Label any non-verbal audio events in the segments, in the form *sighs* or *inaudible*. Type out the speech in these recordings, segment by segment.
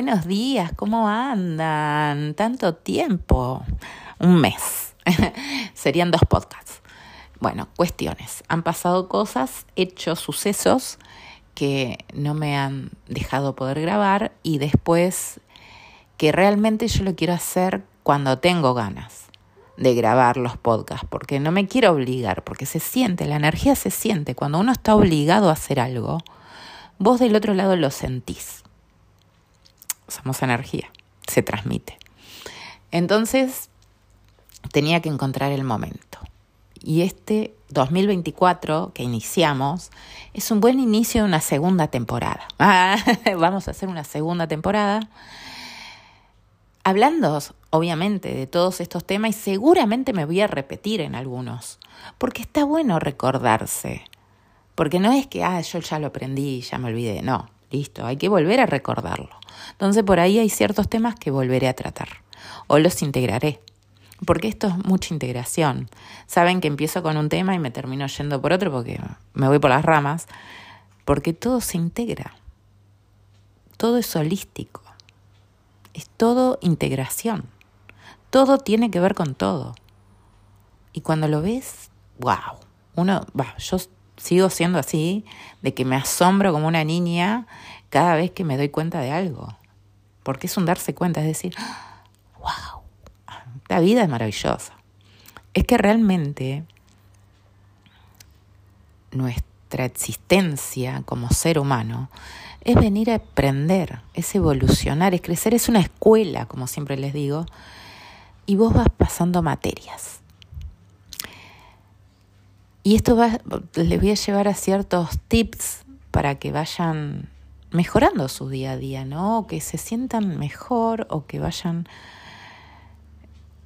Buenos días, ¿cómo andan? Tanto tiempo. Un mes. *laughs* Serían dos podcasts. Bueno, cuestiones. Han pasado cosas, hechos, sucesos que no me han dejado poder grabar y después que realmente yo lo quiero hacer cuando tengo ganas de grabar los podcasts, porque no me quiero obligar, porque se siente, la energía se siente. Cuando uno está obligado a hacer algo, vos del otro lado lo sentís somos energía, se transmite. Entonces, tenía que encontrar el momento. Y este 2024 que iniciamos es un buen inicio de una segunda temporada. *laughs* vamos a hacer una segunda temporada hablando, obviamente, de todos estos temas y seguramente me voy a repetir en algunos, porque está bueno recordarse. Porque no es que, ah, yo ya lo aprendí ya me olvidé. No, listo, hay que volver a recordarlo. Entonces por ahí hay ciertos temas que volveré a tratar o los integraré. Porque esto es mucha integración. Saben que empiezo con un tema y me termino yendo por otro porque me voy por las ramas. Porque todo se integra. Todo es holístico. Es todo integración. Todo tiene que ver con todo. Y cuando lo ves, wow. Uno, va, yo sigo siendo así, de que me asombro como una niña cada vez que me doy cuenta de algo. Porque es un darse cuenta, es decir, *gasps* wow, la vida es maravillosa. Es que realmente nuestra existencia como ser humano es venir a aprender, es evolucionar, es crecer, es una escuela, como siempre les digo, y vos vas pasando materias. Y esto va, les voy a llevar a ciertos tips para que vayan mejorando su día a día, ¿no? Que se sientan mejor o que vayan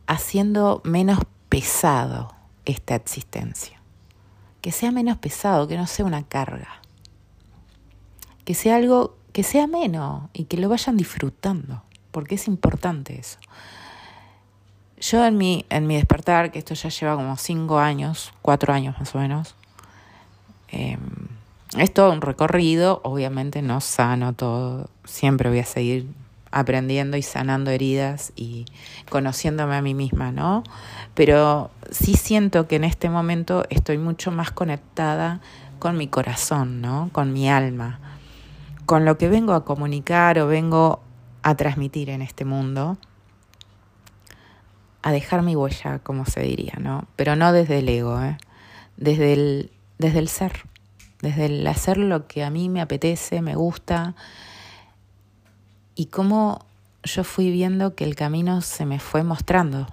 haciendo menos pesado esta existencia. Que sea menos pesado, que no sea una carga. Que sea algo que sea menos y que lo vayan disfrutando, porque es importante eso. Yo en mi, en mi despertar, que esto ya lleva como cinco años, cuatro años más o menos, eh, es todo un recorrido, obviamente no sano todo, siempre voy a seguir aprendiendo y sanando heridas y conociéndome a mí misma, ¿no? Pero sí siento que en este momento estoy mucho más conectada con mi corazón, ¿no? Con mi alma, con lo que vengo a comunicar o vengo a transmitir en este mundo, a dejar mi huella, como se diría, ¿no? Pero no desde el ego, ¿eh? Desde el, desde el ser desde el hacer lo que a mí me apetece, me gusta, y cómo yo fui viendo que el camino se me fue mostrando,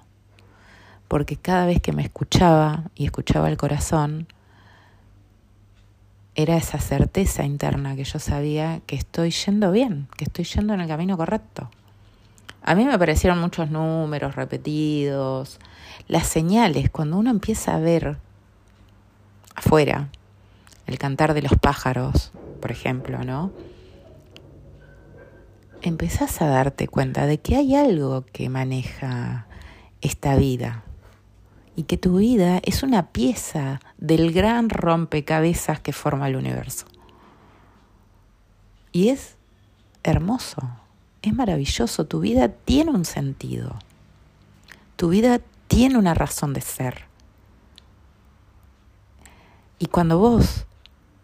porque cada vez que me escuchaba y escuchaba el corazón, era esa certeza interna que yo sabía que estoy yendo bien, que estoy yendo en el camino correcto. A mí me parecieron muchos números repetidos, las señales, cuando uno empieza a ver afuera el cantar de los pájaros, por ejemplo, ¿no? Empezás a darte cuenta de que hay algo que maneja esta vida y que tu vida es una pieza del gran rompecabezas que forma el universo. Y es hermoso, es maravilloso, tu vida tiene un sentido, tu vida tiene una razón de ser. Y cuando vos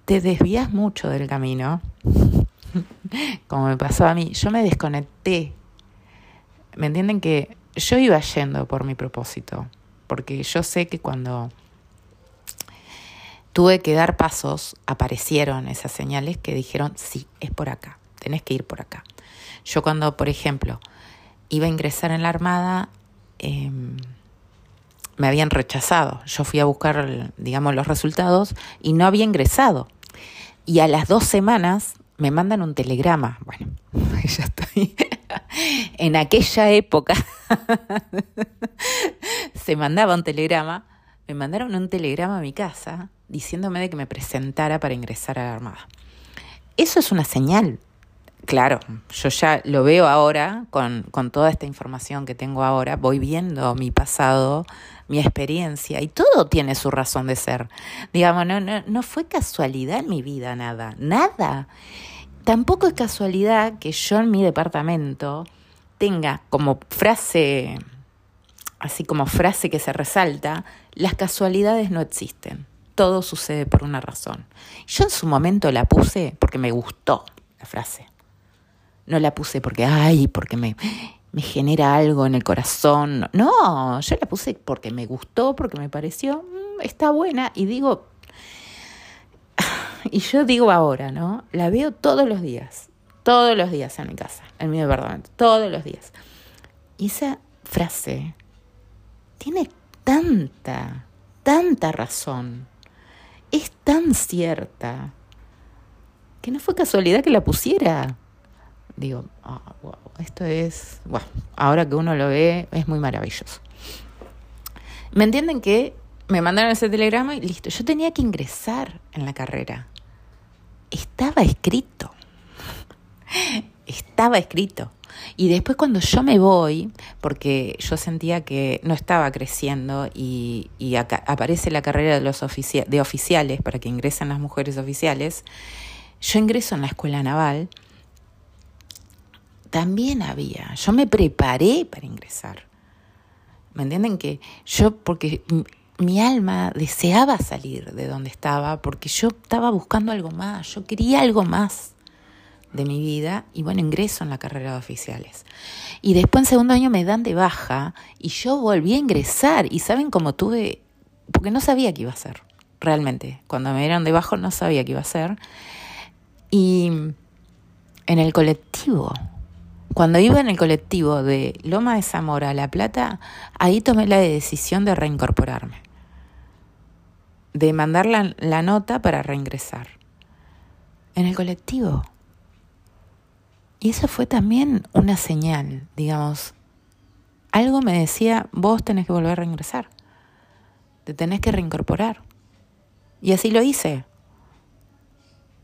te desvías mucho del camino, *laughs* como me pasó a mí, yo me desconecté. ¿Me entienden que yo iba yendo por mi propósito? Porque yo sé que cuando tuve que dar pasos, aparecieron esas señales que dijeron, sí, es por acá, tenés que ir por acá. Yo cuando, por ejemplo, iba a ingresar en la Armada, em, me habían rechazado. Yo fui a buscar, digamos, los resultados y no había ingresado. Y a las dos semanas me mandan un telegrama. Bueno, *laughs* ya estoy. *laughs* en aquella época *laughs* se mandaba un telegrama. Me mandaron un telegrama a mi casa diciéndome de que me presentara para ingresar a la Armada. Eso es una señal. Claro, yo ya lo veo ahora con, con toda esta información que tengo ahora, voy viendo mi pasado mi experiencia y todo tiene su razón de ser. Digamos, no, no, no fue casualidad en mi vida nada, nada. tampoco es casualidad que yo en mi departamento tenga como frase, así como frase que se resalta, las casualidades no existen. Todo sucede por una razón. Yo en su momento la puse porque me gustó la frase. No la puse porque, ay, porque me, me genera algo en el corazón. No, yo la puse porque me gustó, porque me pareció, mm, está buena. Y digo, *sighs* y yo digo ahora, ¿no? La veo todos los días, todos los días en mi casa, en mi departamento, todos los días. Y esa frase tiene tanta, tanta razón, es tan cierta, que no fue casualidad que la pusiera. Digo, wow, ah, esto es, wow, ahora que uno lo ve, es muy maravilloso. ¿Me entienden que me mandaron ese telegrama y listo, yo tenía que ingresar en la carrera. Estaba escrito. *laughs* Estaba escrito. Y después cuando yo me voy, porque yo sentía que no estaba creciendo y, aparece la carrera de, los de oficiales para que ingresen las mujeres oficiales, yo ingreso en la escuela naval, también había, yo me preparé para ingresar. ¿Me entienden? Que yo, porque mi alma deseaba salir de donde estaba, porque yo estaba buscando algo más, yo quería algo más de mi vida y bueno, ingreso en la carrera de oficiales. Y después en segundo año me dan de baja y yo volví a ingresar y saben cómo tuve, porque no sabía qué iba a hacer, realmente. Cuando me dieron de baja no sabía qué iba a hacer. Y en el colectivo, cuando iba en el colectivo de Loma de Zamora a La Plata, ahí tomé la decisión de reincorporarme, de mandar la, nota para reingresar. En el colectivo. Y eso fue también una señal, digamos. Algo me decía, vos tenés que volver a reingresar, te tenés que reincorporar. Y así lo hice.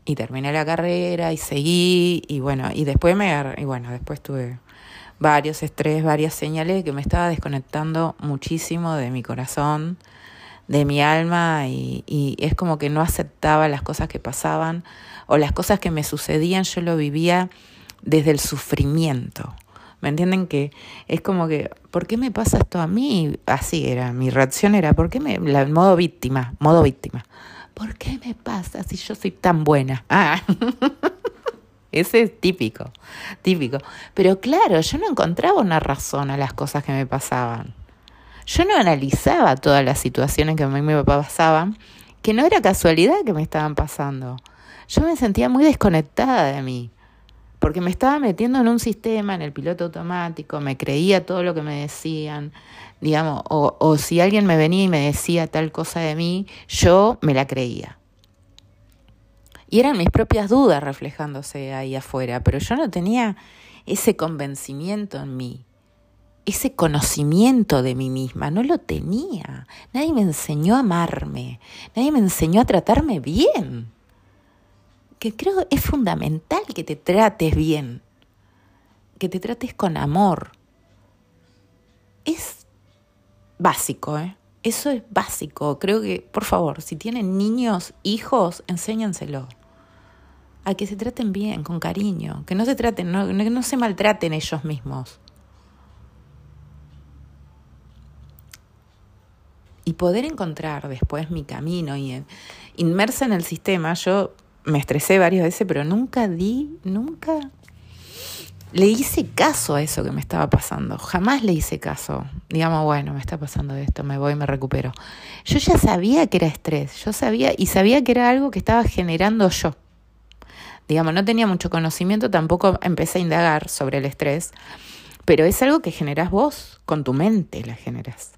Y terminé la carrera y seguí y bueno, y después me y bueno, después tuve varios estrés, varias señales que me estaba desconectando muchísimo de mi corazón, de mi alma y, y es como que no aceptaba las cosas que pasaban o las cosas que me sucedían, yo lo vivía desde el sufrimiento. ¿Me entienden que es como que, ¿por qué me pasa esto a mí? Así era, mi reacción era, ¿por qué me, la, modo víctima, modo víctima. ¿Por qué me pasa si yo soy tan buena? *laughs* Ah, ese es típico, típico. Pero claro, yo no encontraba una razón a las cosas que me pasaban. Yo no analizaba todas las situaciones que a mí me pasaban, que no era casualidad que me estaban pasando. Yo me sentía muy desconectada de mí porque me estaba metiendo en un sistema, en el piloto automático, me creía todo lo que me decían, digamos, o, o si alguien me venía y me decía tal cosa de mí, yo me la creía. Y eran mis propias dudas reflejándose ahí afuera, pero yo no tenía ese convencimiento en mí, ese conocimiento de mí misma, no lo tenía. Nadie me enseñó a amarme, nadie me enseñó a tratarme bien que creo es fundamental que te trates bien, que te trates con amor. Es básico, ¿eh? Eso es básico. Creo que, por favor, si tienen niños, hijos, enséñanselo. A que se traten bien, con cariño, que no se traten, no, no se maltraten ellos mismos. Y poder encontrar después mi camino y inmersa en el sistema, yo me estresé varias veces, pero nunca di, nunca le hice caso a eso que me estaba pasando. Jamás le hice caso. Digamos, bueno, me está pasando esto, me voy, me recupero. Yo ya sabía que era estrés, yo sabía y sabía que era algo que estaba generando yo. Digamos, no tenía mucho conocimiento, tampoco empecé a indagar sobre el estrés, pero es algo que generas vos, con tu mente la generas.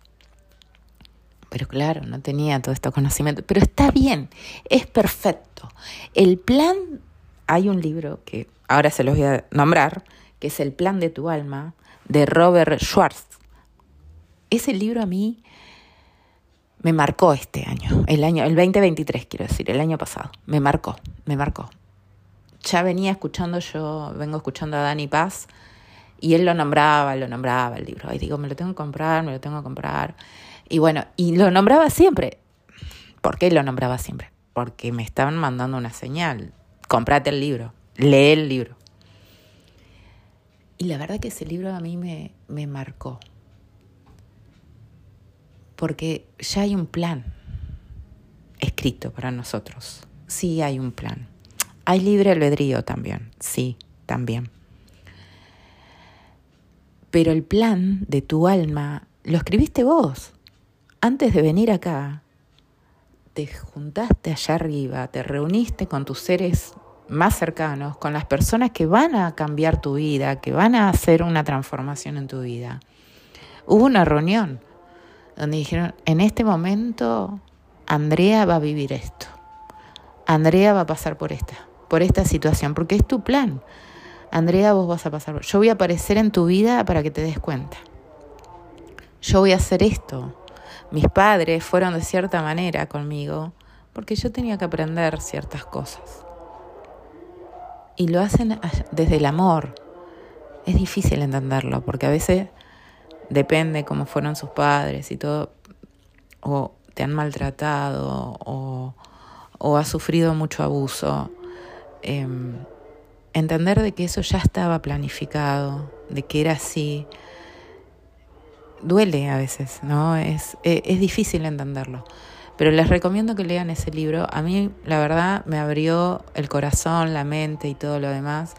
Pero claro, no tenía todo este conocimiento. Pero está bien, es perfecto. El plan, hay un libro que ahora se los voy a nombrar, que es El plan de tu alma, de Robert Schwartz. Ese libro a mí me marcó este año, el año, el 2023 quiero decir, el año pasado. Me marcó, me marcó. Ya venía escuchando, yo vengo escuchando a Dani Paz y él lo nombraba, lo nombraba el libro. Y digo, me lo tengo que comprar, me lo tengo que comprar. Y bueno, y lo nombraba siempre. ¿Por qué lo nombraba siempre? Porque me estaban mandando una señal. Comprate el libro. lee el libro. Y la verdad que ese libro a mí me, me marcó. Porque ya hay un plan escrito para nosotros. Sí hay un plan. Hay libre albedrío también, sí, también. Pero el plan de tu alma lo escribiste vos. Antes de venir acá, te juntaste allá arriba, te reuniste con tus seres más cercanos, con las personas que van a cambiar tu vida, que van a hacer una transformación en tu vida. Hubo una reunión donde dijeron, en este momento Andrea va a vivir esto. Andrea va a pasar por esta, por esta situación, porque es tu plan. Andrea, vos vas a pasar. Yo voy a aparecer en tu vida para que te des cuenta. Yo voy a hacer esto. Mis padres fueron de cierta manera conmigo porque yo tenía que aprender ciertas cosas. Y lo hacen desde el amor. Es difícil entenderlo porque a veces depende cómo fueron sus padres y todo, o te han maltratado o, o has sufrido mucho abuso. Em, entender de que eso ya estaba planificado, de que era así, duele a veces, ¿no? Es, e, es, difícil entenderlo. Pero les recomiendo que lean ese libro. A mí, la verdad, me abrió el corazón, la mente y todo lo demás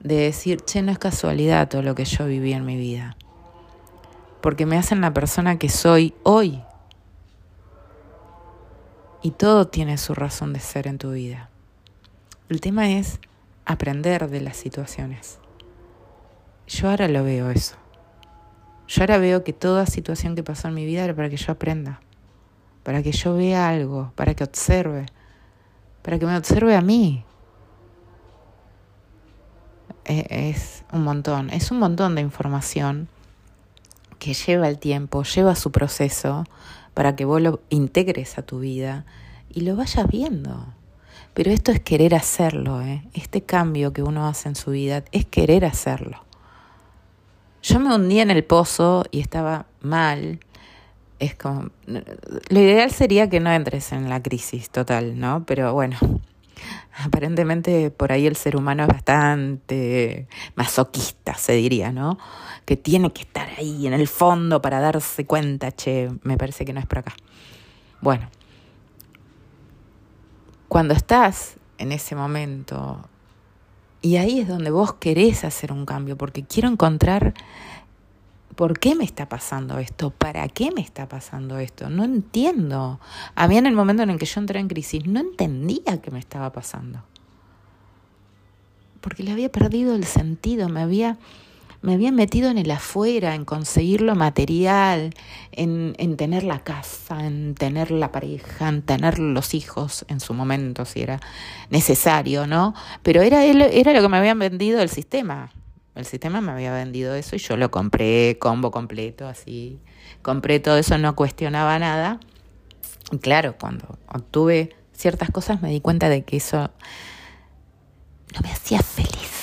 de decir, che, no es casualidad todo lo que yo viví en mi vida. Porque me hacen la persona que soy hoy. Y todo tiene su razón de ser en tu vida. El tema es aprender de las situaciones. Yo ahora lo veo eso. Yo ahora veo que toda situación que pasó en mi vida era para que yo aprenda, para que yo vea algo, para que observe, para que me observe a mí. E, es un montón, es un montón de información que lleva el tiempo, lleva su proceso para que vos lo integres a tu vida y lo vayas viendo. Pero esto es querer hacerlo, ¿eh? este cambio que uno hace en su vida es querer hacerlo. Yo me hundí en el pozo y estaba mal. Es como, lo ideal sería que no entres en la crisis total, ¿no? Pero bueno, *laughs* aparentemente por ahí el ser humano es bastante masoquista, se diría, ¿no? Que tiene que estar ahí en el fondo para darse cuenta, che, me parece que no es por acá. Bueno, cuando estás en ese momento, y ahí es donde vos querés hacer un cambio, porque quiero encontrar por qué me está pasando esto, para qué me está pasando esto, no entiendo. A mí en el momento en el que yo entré en crisis no entendía qué me estaba pasando, porque le había perdido el sentido, me había me había metido en el afuera, en conseguir lo material, en, en tener la casa, en tener la pareja, en tener los hijos en su momento, si era necesario, ¿no? Pero era, era lo que me habían vendido el sistema. El sistema me había vendido eso y yo lo compré, combo completo, así. Compré todo eso, no cuestionaba nada. Y claro, cuando obtuve ciertas cosas me di cuenta de que eso no me hacía feliz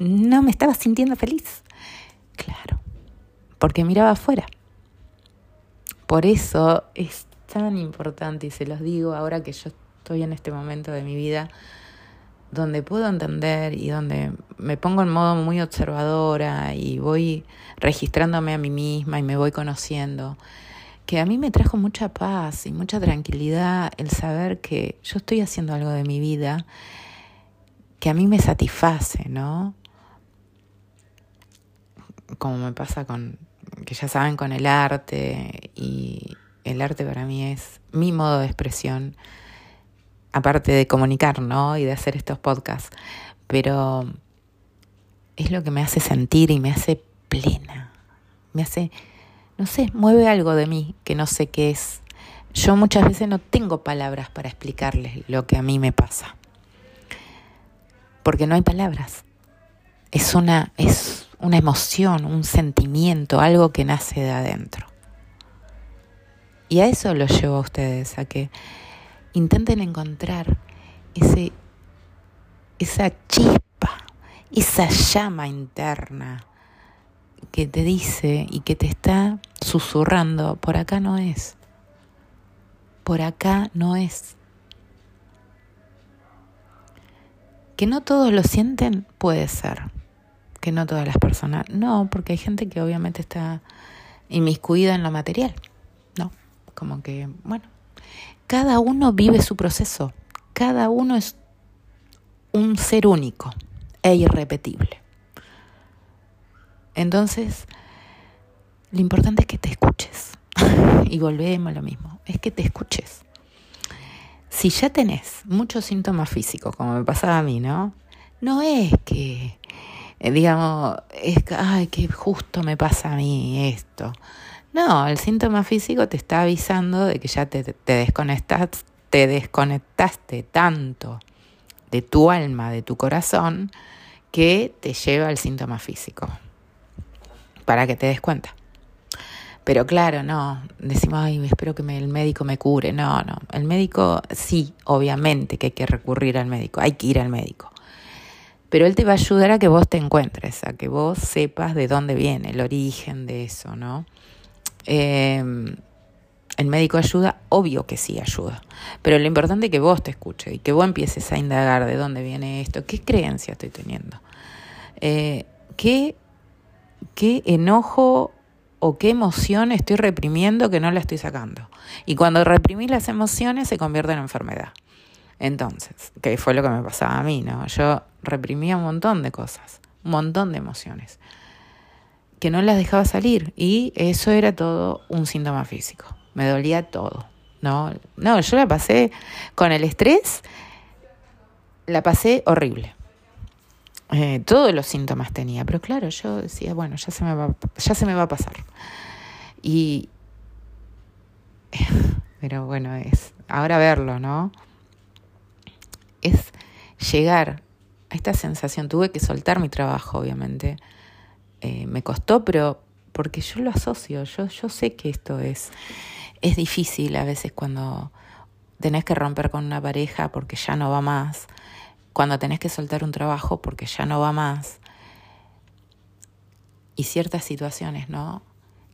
no me estaba sintiendo feliz. Claro, porque miraba afuera. Por eso es tan importante, y se los digo ahora que yo estoy en este momento de mi vida, donde puedo entender y donde me pongo en modo muy observadora y voy registrándome a mí misma y me voy conociendo, que a mí me trajo mucha paz y mucha tranquilidad el saber que yo estoy haciendo algo de mi vida que a mí me satisface, ¿no? Como me pasa con, que ya saben, con el arte, y el arte para mí es mi modo de expresión, aparte de comunicar, ¿no? Y de hacer estos podcasts, pero es lo que me hace sentir y me hace plena, me hace, no sé, mueve algo de mí que no sé qué es. Yo muchas veces no tengo palabras para explicarles lo que a mí me pasa. Porque no hay palabras. Es una, es una emoción, un sentimiento, algo que nace de adentro. Y a eso lo llevo a ustedes, a que intenten encontrar ese, esa chispa, esa llama interna que te dice y que te está susurrando, por acá no es, por acá no es. Que no todos lo sienten, puede ser. Que no todas las personas. No, porque hay gente que obviamente está inmiscuida en lo material. No, como que, bueno, cada uno vive su proceso. Cada uno es un ser único e irrepetible. Entonces, lo importante es que te escuches. *laughs* y volvemos a lo mismo, es que te escuches. Si ya tenés muchos síntomas físicos, como me pasaba a mí, ¿no? No es que, digamos, es ay, que justo me pasa a mí esto. No, el síntoma físico te está avisando de que ya te, te desconectas, te desconectaste tanto de tu alma, de tu corazón, que te lleva al síntoma físico. Para que te des cuenta. Pero claro, no, decimos, ay, espero que el médico me cure. No, no, el médico sí, obviamente que hay que recurrir al médico, hay que ir al médico. Pero él te va a ayudar a que vos te encuentres, a que vos sepas de dónde viene, el origen de eso, ¿no? Em, el médico ayuda, obvio que sí ayuda, pero lo importante es que vos te escuches y que vos empieces a indagar de dónde viene esto, qué creencia estoy teniendo, eh, qué, qué enojo o qué emoción estoy reprimiendo que no la estoy sacando. Y cuando reprimí las emociones se convierte en enfermedad. Entonces, que fue lo que me pasaba a mí, ¿no? Yo reprimía un montón de cosas, un montón de emociones, que no las dejaba salir y eso era todo un síntoma físico. Me dolía todo, ¿no? No, yo la pasé con el estrés, la pasé horrible. Eh, todos los síntomas tenía, pero claro, yo decía, bueno, ya se me va, ya se me va a pasar. Y, *laughs* pero bueno, es ahora verlo, ¿no? Es llegar a esta sensación. Tuve que soltar mi trabajo, obviamente. Eh, me costó, pero porque yo lo asocio, yo, yo sé que esto es, es difícil a veces cuando tenés que romper con una pareja porque ya no va más cuando tenés que soltar un trabajo porque ya no va más y ciertas situaciones, ¿no?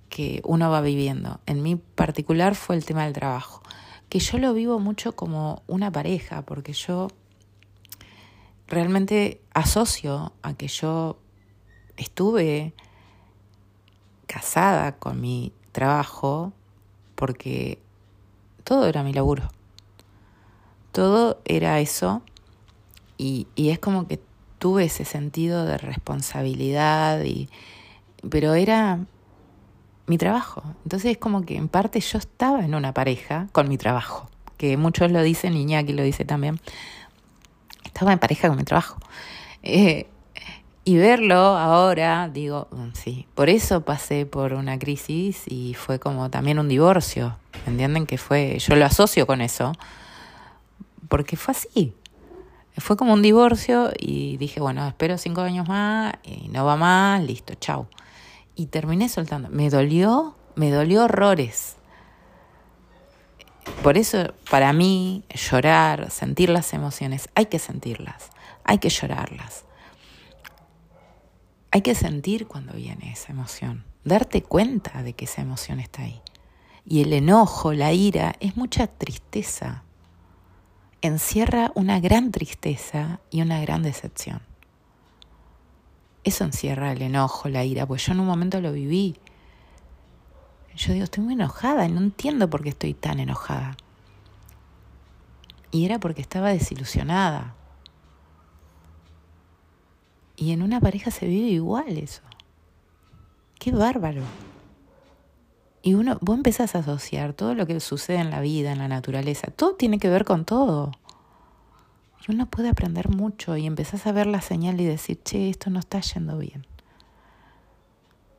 Que uno va viviendo. En mi particular fue el tema del trabajo, que yo lo vivo mucho como una pareja, porque yo realmente asocio a que yo estuve casada con mi trabajo porque todo era mi laburo. Todo era eso y, y es como que tuve ese sentido de responsabilidad, y, pero era mi trabajo. Entonces es como que en parte yo estaba en una pareja con mi trabajo, que muchos lo dicen, Iñaki lo dice también. Estaba en pareja con mi trabajo. Eh, y verlo ahora, digo, mm, sí, por eso pasé por una crisis y fue como también un divorcio. ¿Entienden que fue? Yo lo asocio con eso, porque fue así. Fue como un divorcio y dije, bueno, espero cinco años más y no va más, listo, chau. Y terminé soltando. Me dolió, me dolió horrores. Por eso, para mí, llorar, sentir las emociones, hay que sentirlas, hay que llorarlas. Hay que sentir cuando viene esa emoción, darte cuenta de que esa emoción está ahí. Y el enojo, la ira, es mucha tristeza, encierra una gran tristeza y una gran decepción. Eso encierra el enojo, la ira, pues yo en un momento lo viví. Yo digo, estoy muy enojada no entiendo por qué estoy tan enojada. Y era porque estaba desilusionada. Y en una pareja se vive igual eso. Qué bárbaro. Y uno, vos empezás a asociar todo lo que sucede en la vida, en la naturaleza, todo tiene que ver con todo. Uno puede aprender mucho y empezás a ver la señal y decir, che, esto no está yendo bien.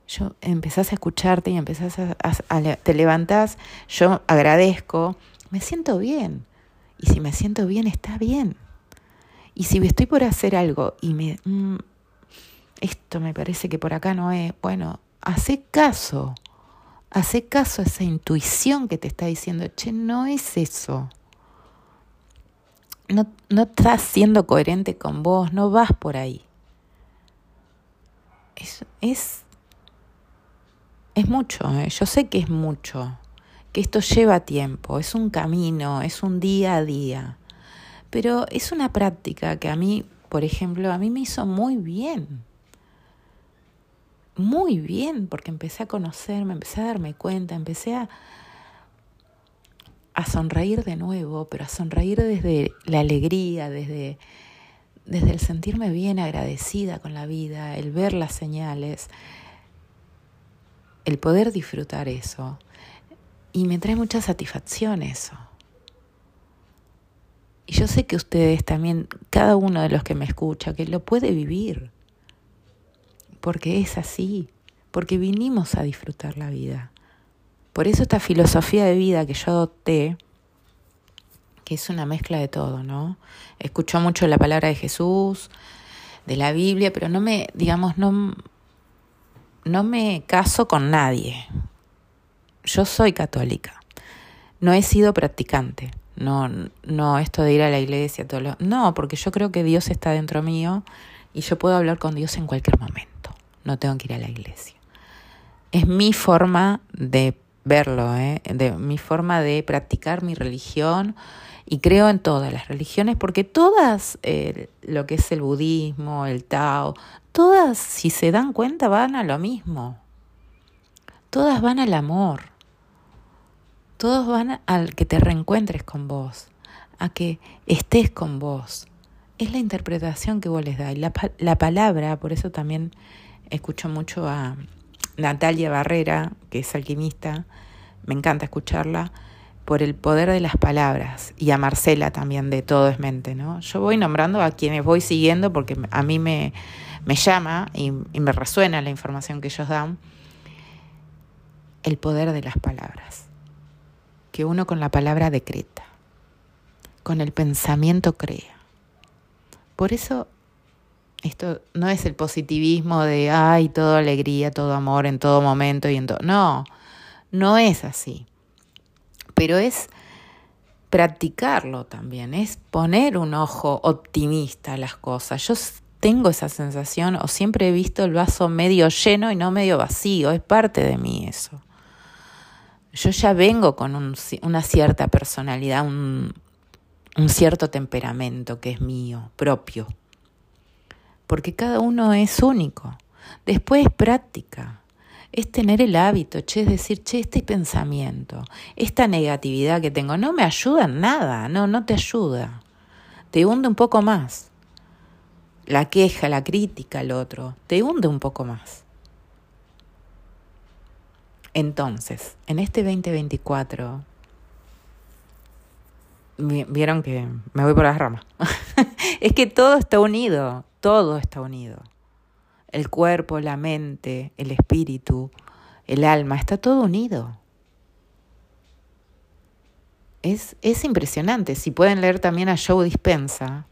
Yo empezás a escucharte y empezás a, te levantás, yo agradezco, me siento bien. Y si me siento bien, está bien. Y si estoy por hacer algo y me, mm, esto me parece que por acá no es, bueno, hace caso Hace caso a esa intuición que te está diciendo, che, no es eso. No, no estás siendo coherente con vos, no vas por ahí. Es, es, es mucho, ¿eh? yo sé que es mucho, que esto lleva tiempo, es un camino, es un día a día, pero es una práctica que a mí por ejemplo, a mí me hizo muy bien. Muy bien, porque empecé a conocerme, empecé a darme cuenta, empecé a, a sonreír de nuevo, pero a sonreír desde la alegría, desde, desde el sentirme bien agradecida con la vida, el ver las señales, el poder disfrutar eso. Y me trae mucha satisfacción eso. Y yo sé que ustedes también, cada uno de los que me escucha, que lo puede vivir. Porque es así, porque vinimos a disfrutar la vida. Por eso esta filosofía de vida que yo adopté, que es una mezcla de todo, ¿no? Escucho mucho la palabra de Jesús, de la Biblia, pero no me, digamos, no, no me caso con nadie. Yo soy católica. No he sido practicante. No, no esto de ir a la iglesia, todo lo, no, porque yo creo que Dios está dentro mío y yo puedo hablar con Dios en cualquier momento. No tengo que ir a la iglesia. Es mi forma de verlo, ¿eh? de mi forma de practicar mi religión y creo en todas las religiones porque todas, eh, lo que es el budismo, el Tao, todas, si se dan cuenta, van a lo mismo. Todas van al amor. Todos van al que te reencuentres con vos, a que estés con vos. Es la interpretación que vos les das. la, la palabra, por eso también escucho mucho a Natalia Barrera, que es alquimista, me encanta escucharla, por el poder de las palabras, y a Marcela también de Todo es Mente, ¿no? Yo voy nombrando a quienes voy siguiendo porque a mí me, me llama y, y me resuena la información que ellos dan, el poder de las palabras que uno con la palabra decreta, con el pensamiento crea. Por eso esto no es el positivismo de, ay, todo alegría, todo amor en todo momento y en todo. No, no es así. Pero es practicarlo también, es poner un ojo optimista a las cosas. Yo tengo esa sensación o siempre he visto el vaso medio lleno y no medio vacío, es parte de mí eso yo ya vengo con una cierta personalidad, un, un cierto temperamento que es mío, propio. Porque cada uno es único. Después es práctica. Es tener el hábito, che, es decir, che, este pensamiento, esta negatividad que tengo, no me ayuda en nada, no, no te ayuda. Te hunde un poco más. La queja, la crítica al otro, te hunde un poco más. Entonces, en este 2024, vieron que me voy por las ramas. *laughs* es que todo está unido, todo está unido. El cuerpo, la mente, el espíritu, el alma, está todo unido. Es, es impresionante. Si pueden leer también a Joe Dispensa,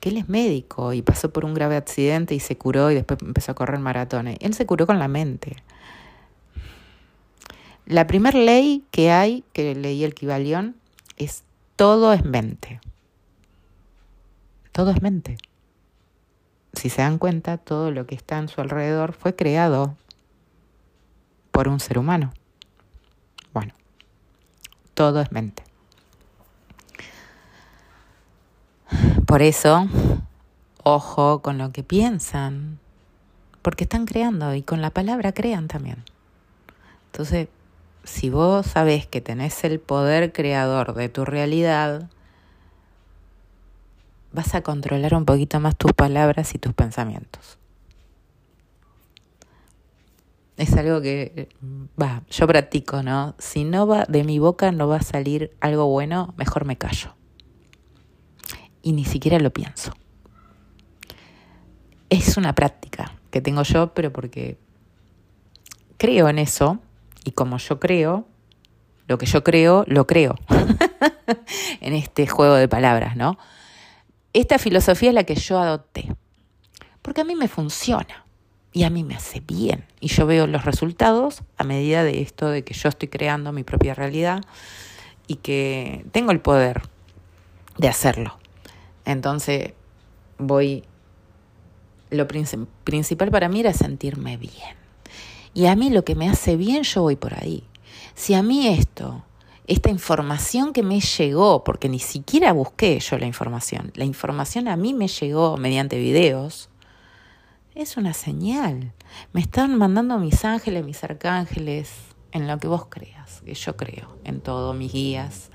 que él es médico y pasó por un grave accidente y se curó y después empezó a correr maratones. Él se curó con la mente. La primera ley que hay, que leí el Kibalión, es todo es mente. Todo es mente. Si se dan cuenta, todo lo que está en su alrededor fue creado por un ser humano. Bueno, todo es mente. Por eso, ojo con lo que piensan, porque están creando y con la palabra crean también. Entonces, si vos sabés que tenés el poder creador de tu realidad, vas a controlar un poquito más tus palabras y tus pensamientos. Es algo que va, yo practico, ¿no? Si no va de mi boca no va a salir algo bueno, mejor me callo. Y ni siquiera lo pienso. Es una práctica que tengo yo, pero porque creo en eso y como yo creo, lo que yo creo, lo creo. *laughs* en este juego de palabras, ¿no? Esta filosofía es la que yo adopté. Porque a mí me funciona y a mí me hace bien. Y yo veo los resultados a medida de esto, de que yo estoy creando mi propia realidad y que tengo el poder de hacerlo. Entonces voy, lo principal para mí era sentirme bien. Y a mí lo que me hace bien, yo voy por ahí. Si a mí esto esta información que me llegó, porque ni siquiera busqué yo la información, la información a mí me llegó mediante videos, es una señal. Me están mandando mis ángeles, mis arcángeles, en lo que vos creas, que yo creo, en todo, mis guías.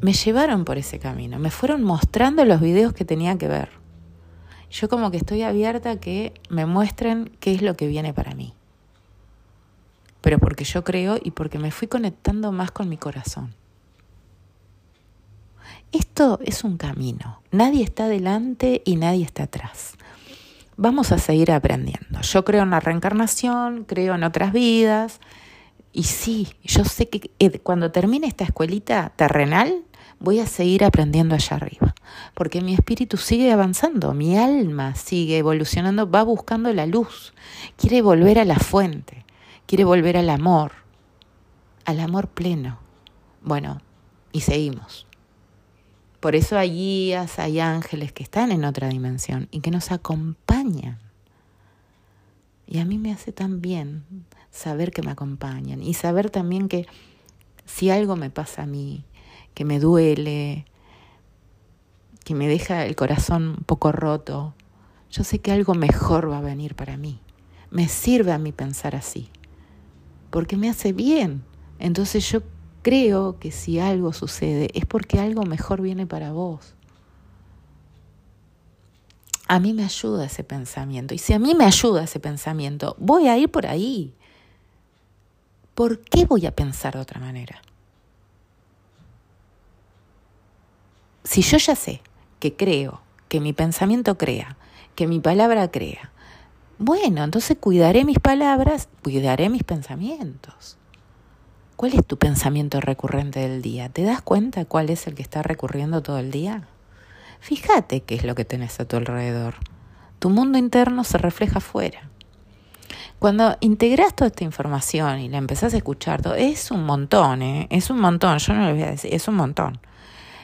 Me llevaron por ese camino, me fueron mostrando los videos que tenía que ver. Yo como que estoy abierta a que me muestren qué es lo que viene para mí pero porque yo creo y porque me fui conectando más con mi corazón. Esto es un camino, nadie está delante y nadie está atrás. Vamos a seguir aprendiendo. Yo creo en la reencarnación, creo en otras vidas. Y sí, yo sé que eh, cuando termine esta escuelita terrenal, voy a seguir aprendiendo allá arriba. Porque mi espíritu sigue avanzando, mi alma sigue evolucionando, va buscando la luz, quiere volver a la fuente quiere volver al amor, al amor pleno. Bueno, y seguimos. Por eso hay guías, hay ángeles que están en otra dimensión y que nos acompañan. Y a mí me hace tan bien saber que me acompañan y saber también que si algo me pasa a mí, que me duele, que me deja el corazón un poco roto, yo sé que algo mejor va a venir para mí. Me sirve a mí pensar así porque me hace bien. Entonces yo creo que si algo sucede es porque algo mejor viene para vos. A mí me ayuda ese pensamiento. Y si a mí me ayuda ese pensamiento, voy a ir por ahí. ¿Por qué voy a pensar de otra manera? Si yo ya sé que creo, que mi pensamiento crea, que mi palabra crea, bueno, entonces cuidaré mis palabras, cuidaré mis pensamientos. ¿Cuál es tu pensamiento recurrente del día? ¿Te das cuenta cuál es el que está recurriendo todo el día? Fíjate qué es lo que tenés a tu alrededor. Tu mundo interno se refleja afuera. Cuando integras toda esta información y la empezás a escuchar, es un montón, ¿eh? es un montón, yo no lo voy a decir, es un montón.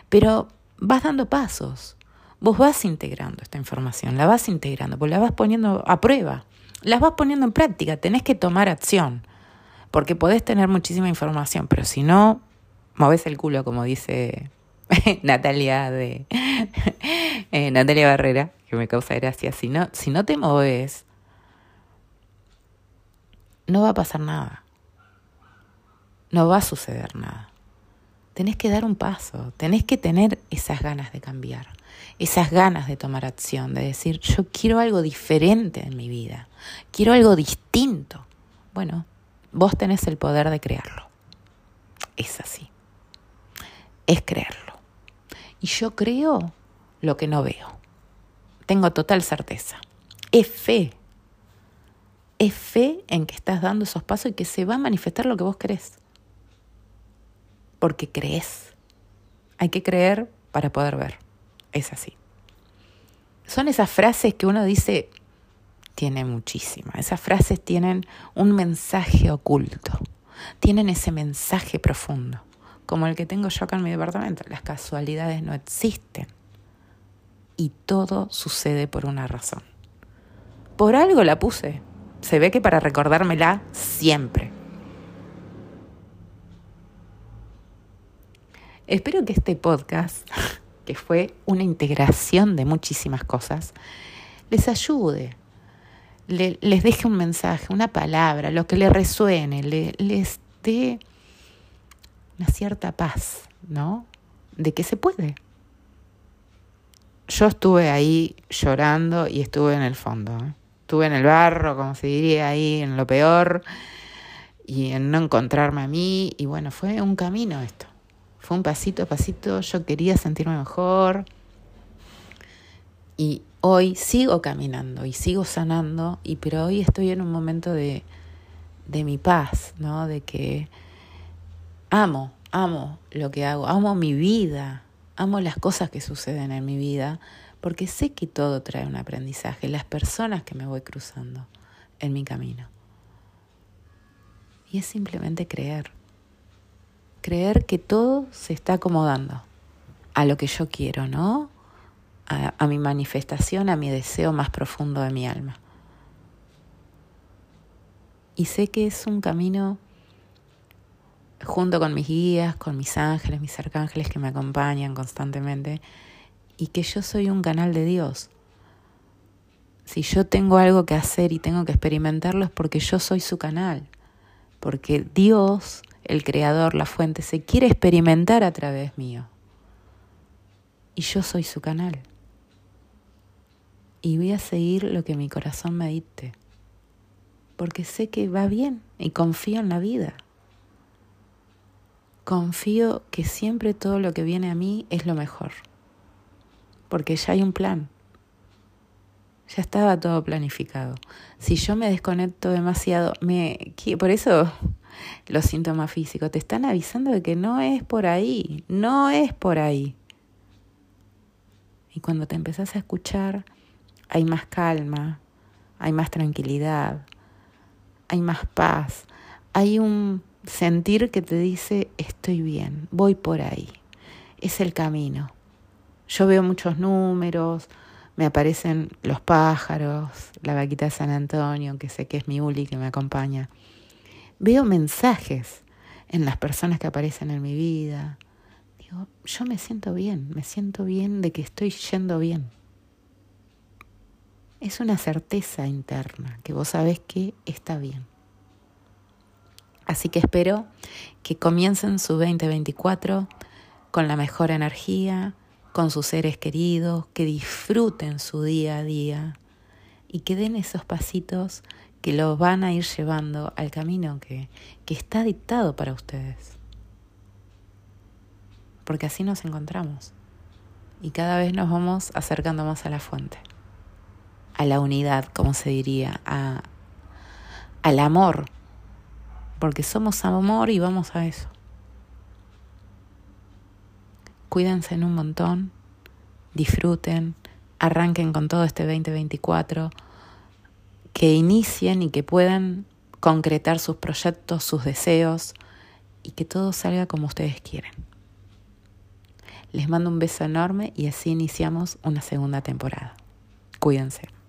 Pero vas dando pasos. Vos vas integrando esta información, la vas integrando, pues la vas poniendo a prueba, las vas poniendo en práctica, tenés que tomar acción, porque podés tener muchísima información, pero si no, moves el culo, como dice *laughs* Natalia de *laughs* eh, Natalia Barrera, que me causa gracia, si no, si no te moves, no va a pasar nada. No va a suceder nada. Tenés que dar un paso, tenés que tener esas ganas de cambiar esas ganas de tomar acción, de decir, yo quiero algo diferente en mi vida, quiero algo distinto. Bueno, vos tenés el poder de crearlo. Es así. Es creerlo. Y yo creo lo que no veo. Tengo total certeza. Es fe. Es fe en que estás dando esos pasos y que se va a manifestar lo que vos querés. Porque crees. Hay que creer para poder ver es así. Son esas frases que uno dice, tiene muchísimas. Esas frases tienen un mensaje oculto, tienen ese mensaje profundo, como el que tengo yo acá en mi departamento. Las casualidades no existen y todo sucede por una razón. Por algo la puse. Se ve que para recordármela siempre. Espero que este podcast que fue una integración de muchísimas cosas, les ayude, les deje un mensaje, una palabra, lo que le resuene, les dé una cierta paz, ¿no? De que se puede. Yo estuve ahí llorando y estuve en el fondo. ¿eh? Estuve en el barro, como se diría ahí, en lo peor, y en no encontrarme a mí. Y bueno, fue un camino esto. Un pasito a pasito, yo quería sentirme mejor. Y hoy sigo caminando y sigo sanando, y pero hoy estoy en un momento de, de mi paz, ¿no? De que amo, amo lo que hago, amo mi vida, amo las cosas que suceden en mi vida, porque sé que todo trae un aprendizaje, las personas que me voy cruzando en mi camino. Y es simplemente creer creer que todo se está acomodando a lo que yo quiero, ¿no? A, mi manifestación, a mi deseo más profundo de mi alma. Y sé que es un camino junto con mis guías, con mis ángeles, mis arcángeles que me acompañan constantemente, y que yo soy un canal de Dios. Si yo tengo algo que hacer y tengo que experimentarlo es porque yo soy su canal, porque Dios, el creador, la fuente, se quiere experimentar a través mío. Y yo soy su canal. Y voy a seguir lo que mi corazón me dicte, porque sé que va bien y confío en la vida. Confío que siempre todo lo que viene a mí es lo mejor, porque ya hay un plan. Ya estaba todo planificado. Si yo me desconecto demasiado, me por eso los síntomas físicos te están avisando de que no es por ahí, no es por ahí. Y cuando te empezás a escuchar, hay más calma, hay más tranquilidad, hay más paz, hay un sentir que te dice estoy bien, voy por ahí, es el camino. Yo veo muchos números, me aparecen los pájaros, la vaquita de San Antonio, que sé que es mi Uli que me acompaña. Veo mensajes en las personas que aparecen en mi vida. Digo, yo me siento bien, me siento bien de que estoy yendo bien. Es una certeza interna que vos sabés que está bien. Así que espero que comiencen su 2024 con la mejor energía, con sus seres queridos, que disfruten su día a día y que den esos pasitos que los van a ir llevando al camino que, que está dictado para ustedes. Porque así nos encontramos. Y cada vez nos vamos acercando más a la fuente, a la unidad, como se diría, a, al amor. Porque somos amor y vamos a eso. Cuídense en un montón, disfruten, arranquen con todo este 2024, que inicien y que puedan concretar sus proyectos, sus deseos y que todo salga como ustedes quieren. Les mando un beso enorme y así iniciamos una segunda temporada. Cuídense.